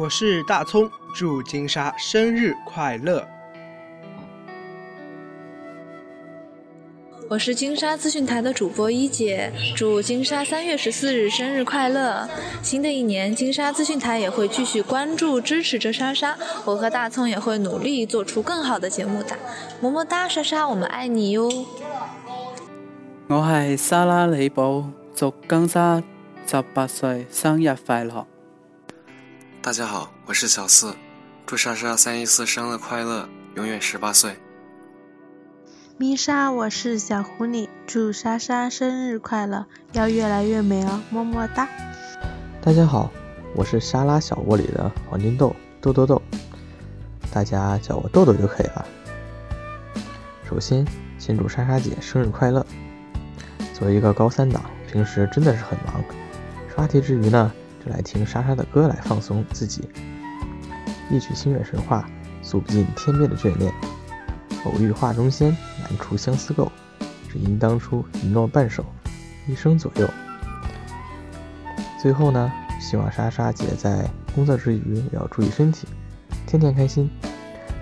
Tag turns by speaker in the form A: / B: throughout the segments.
A: 我是大葱，祝金莎生日快乐。
B: 我是金沙资讯台的主播一姐，祝金沙三月十四日生日快乐！新的一年，金沙资讯台也会继续关注支持着莎莎，我和大葱也会努力做出更好的节目的。么么哒，莎莎，我们爱你哟！
C: 我係莎拉李寶，祝金沙十八歲生日快樂！
D: 大家好，我是小四，祝莎莎三一四生日快乐，永远十八岁。
E: 咪莎，我是小狐狸，祝莎莎生日快乐，要越来越美哦，么么哒！
F: 大家好，我是沙拉小窝里的黄金豆豆豆豆，大家叫我豆豆就可以了。首先，先祝莎莎姐生日快乐。作为一个高三党，平时真的是很忙，刷题之余呢，就来听莎莎的歌来放松自己。一曲心愿神话，诉不尽天边的眷恋。偶遇画中仙，难除相思垢。只因当初一诺半守，一生左右。最后呢，希望莎莎姐在工作之余要注意身体，天天开心。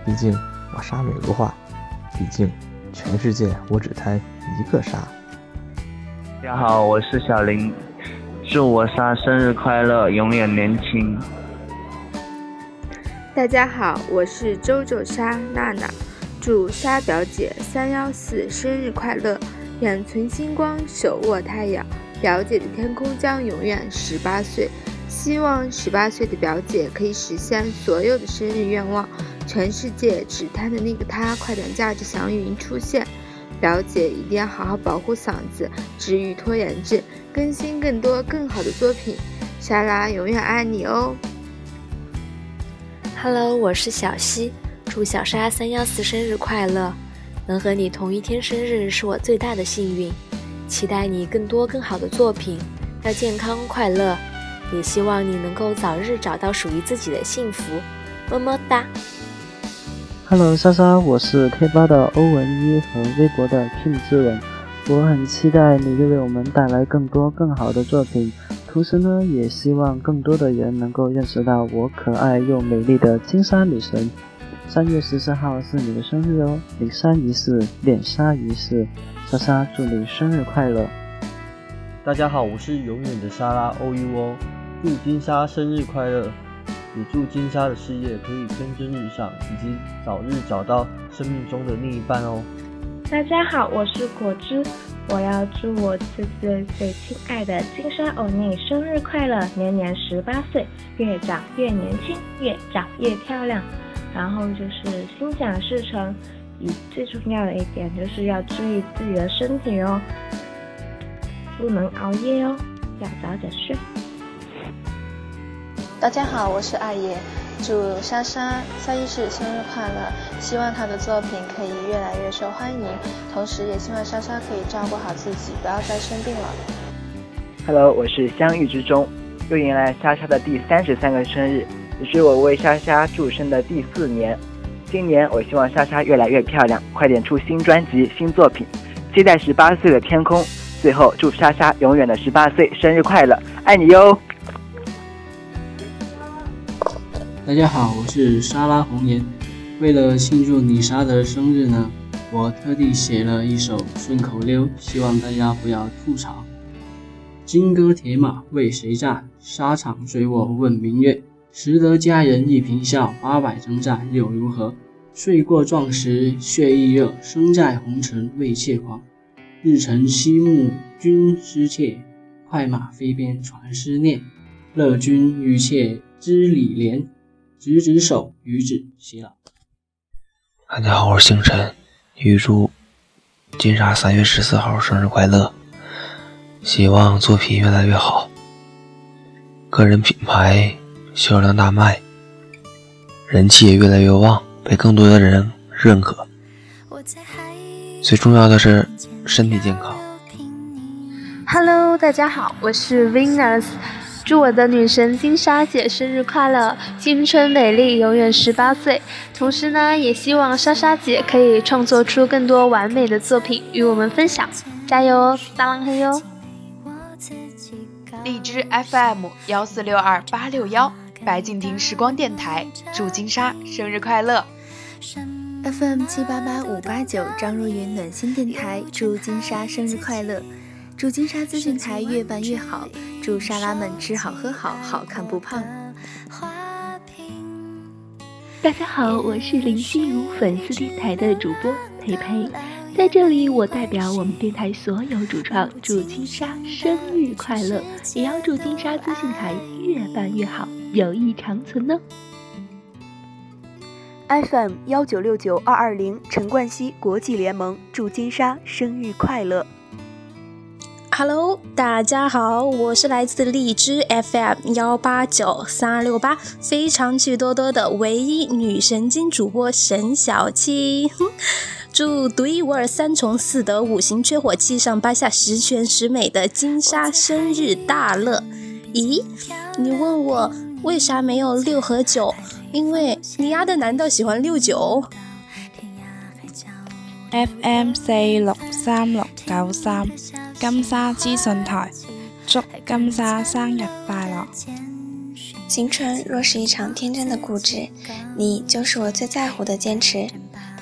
F: 毕竟我莎美如画，毕竟全世界我只贪一个莎。
G: 大家好，我是小林，祝我莎生日快乐，永远年轻。
H: 大家好，我是周周莎娜娜。祝莎表姐三幺四生日快乐，眼存星光，手握太阳。表姐的天空将永远十八岁，希望十八岁的表姐可以实现所有的生日愿望。全世界只贪的那个他，快点驾着祥云出现。表姐一定要好好保护嗓子，治愈拖延症，更新更多更好的作品。莎拉永远爱你哦。
I: Hello，我是小溪。祝小沙三幺四生日快乐！能和你同一天生日是我最大的幸运。期待你更多更好的作品，要健康快乐，也希望你能够早日找到属于自己的幸福。么么哒
J: ！Hello，莎莎，我是贴吧的欧文一和微博的 king 之文，我很期待你会为我们带来更多更好的作品。同时呢，也希望更多的人能够认识到我可爱又美丽的金沙女神。三月十四号是你的生日哦，领山仪式，恋沙仪式，莎莎祝你生日快乐！
K: 大家好，我是永远的莎拉 O U O，祝金沙生日快乐！也祝金沙的事业可以蒸蒸日上，以及早日找到生命中的另一半哦。
L: 大家好，我是果汁，我要祝我最最最亲爱的金沙欧尼生日快乐，年年十八岁，越长越年轻，越长越漂亮。然后就是心想事成，以最重要的一点就是要注意自己的身体哦，不能熬夜哦，要早点睡。
M: 大家好，我是爱爷，祝莎莎三一四生日快乐，希望她的作品可以越来越受欢迎，同时也希望莎莎可以照顾好自己，不要再生病了。
N: Hello，我是相遇之中，又迎来莎莎的第三十三个生日。也是我为莎莎祝生的第四年，今年我希望莎莎越来越漂亮，快点出新专辑、新作品，期待十八岁的天空。最后祝莎莎永远的十八岁生日快乐，爱你哟！
C: 大家好，我是莎拉红颜，为了庆祝你莎的生日呢，我特地写了一首顺口溜，希望大家不要吐槽。金戈铁马为谁战？沙场随我问明月。识得佳人一颦笑，八百征战又如何？睡过壮时血亦热，生在红尘为妾狂。日沉西暮君思妾，快马飞鞭传思念。乐君与妾知礼廉，执子手，与子偕老。
O: 大家好，我是星辰，预祝金莎三月十四号生日快乐，希望作品越来越好，个人品牌。销量大卖，人气也越来越旺，被更多的人认可。最重要的是身体健康。
P: Hello，大家好，我是 Venus，祝我的女神金莎姐生日快乐，青春美丽，永远十八岁。同时呢，也希望莎莎姐可以创作出更多完美的作品与我们分享，加油哦，大浪嘿哟！
Q: 荔枝 FM 幺四六二八六幺。白敬亭时光电台祝金莎生日快乐。
I: FM 七八八五八九张若昀暖心电台祝金莎生日快乐，祝金莎资讯台越办越好，祝沙拉们吃好喝好，好看不胖。
R: 大家好，我是林心如粉丝电台的主播培培，在这里我代表我们电台所有主创祝金莎生日快乐，也要祝金莎资讯台越办越好，友谊长存哦。
S: FM 幺九六九二二零陈冠希国际联盟祝金莎生日快乐。
T: Hello，大家好，我是来自荔枝 FM 幺八九三二六八非常趣多多的唯一女神经主播沈小七，祝独一无二三从四德五行缺火七上八下十全十美的金莎生日大乐。咦，你问我为啥没有六和九？因为你丫的难道喜欢六九
U: ？FM 四六三六九三。金沙资讯台，祝金沙生日快乐！
V: 青春若是一场天真的固执，你就是我最在乎的坚持。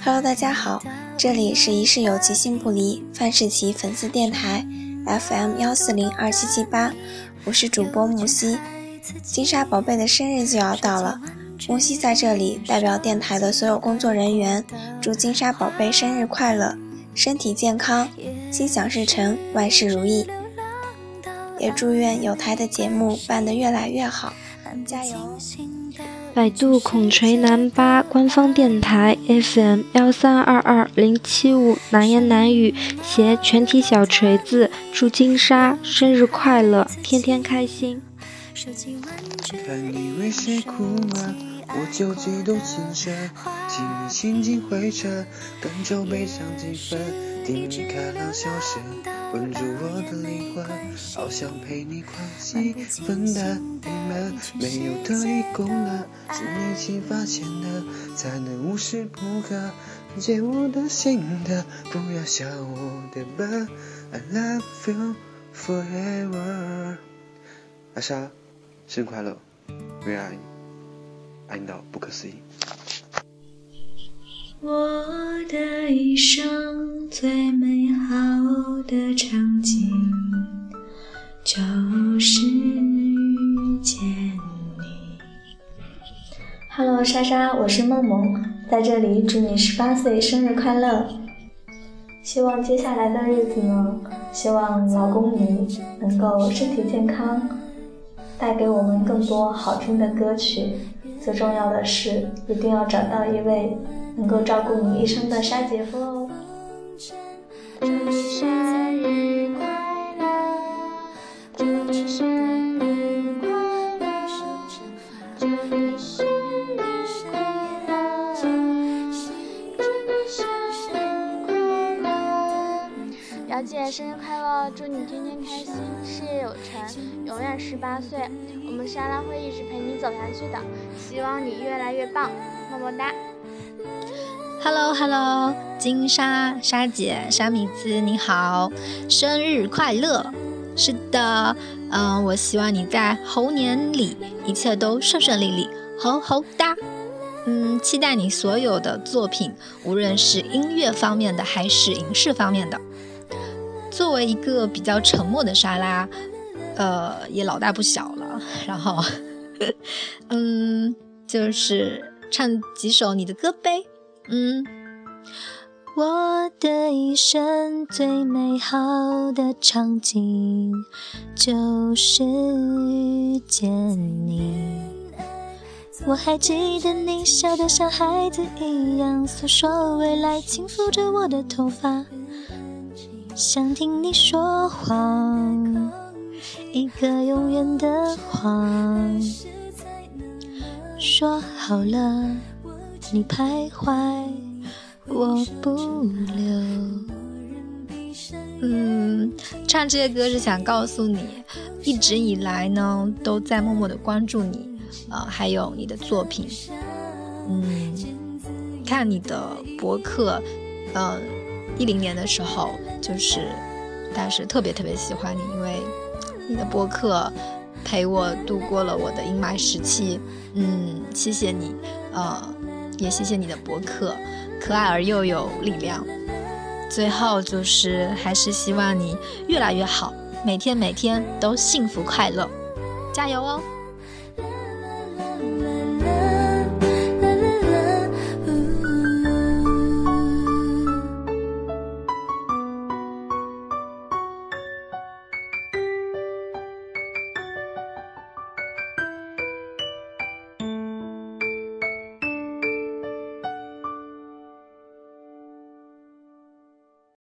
V: Hello，大家好，这里是一世有奇心不离范世琦粉丝电台 FM 幺四零二七七八，我是主播木西。金沙宝贝的生日就要到了，木西在这里代表电台的所有工作人员，祝金沙宝贝生日快乐！身体健康，心想事成，万事如意。也祝愿有台的节目办得越来越好，加油！
P: 百度孔垂南八官方电台 FM 幺三二二零七五难言难语携全体小锤子祝金莎生日快乐，天天开心。
W: 看你为谁哭吗？我你心境回沉，感受悲伤几分。听你开朗笑声，稳住我的灵魂，好想陪你狂喜，分担你们没有的一功能，是你先发现的，才能无时不刻解我的心的。不要笑我的笨，I love you forever。阿莎，生日快乐，我爱你。爱你到不可思议。
X: 我的一生最美好的场景，就是遇见你。
B: Hello，莎莎，我是梦梦，在这里祝你十八岁生日快乐！希望接下来的日子呢，希望老公你能够身体健康，带给我们更多好听的歌曲。最重要的是，一定要找到一位能够照顾你一生的沙姐夫哦。祝你生日快乐，祝你生日快乐，祝你生日快乐，祝你生日快乐。
Y: 表姐生日快乐，祝你天天开心，事业有成，永远十八岁。我们莎拉会一直陪你走下去的，希望你越来越棒，么么哒。
T: Hello Hello，金莎莎姐莎米兹你好，生日快乐！是的，嗯，我希望你在猴年里一切都顺顺利利，猴猴哒。嗯，期待你所有的作品，无论是音乐方面的还是影视方面的。作为一个比较沉默的莎拉。呃，也老大不小了，然后，嗯，就是唱几首你的歌呗，嗯。我的一生最美好的场景，就是遇见你。我还记得你笑得像孩子一样，诉说未来，轻抚着我的头发，想听你说谎。一个永远的谎，说好了，你徘徊，我不留。嗯，唱这些歌是想告诉你，一直以来呢都在默默的关注你，呃，还有你的作品。嗯，看你的博客，呃，一零年的时候就是，当时特别特别喜欢你，因为。你的博客陪我度过了我的阴霾时期。嗯，谢谢你，呃，也谢谢你的博客，可爱而又有力量。最后就是还是希望你越来越好，每天每天都幸福快乐，加油哦！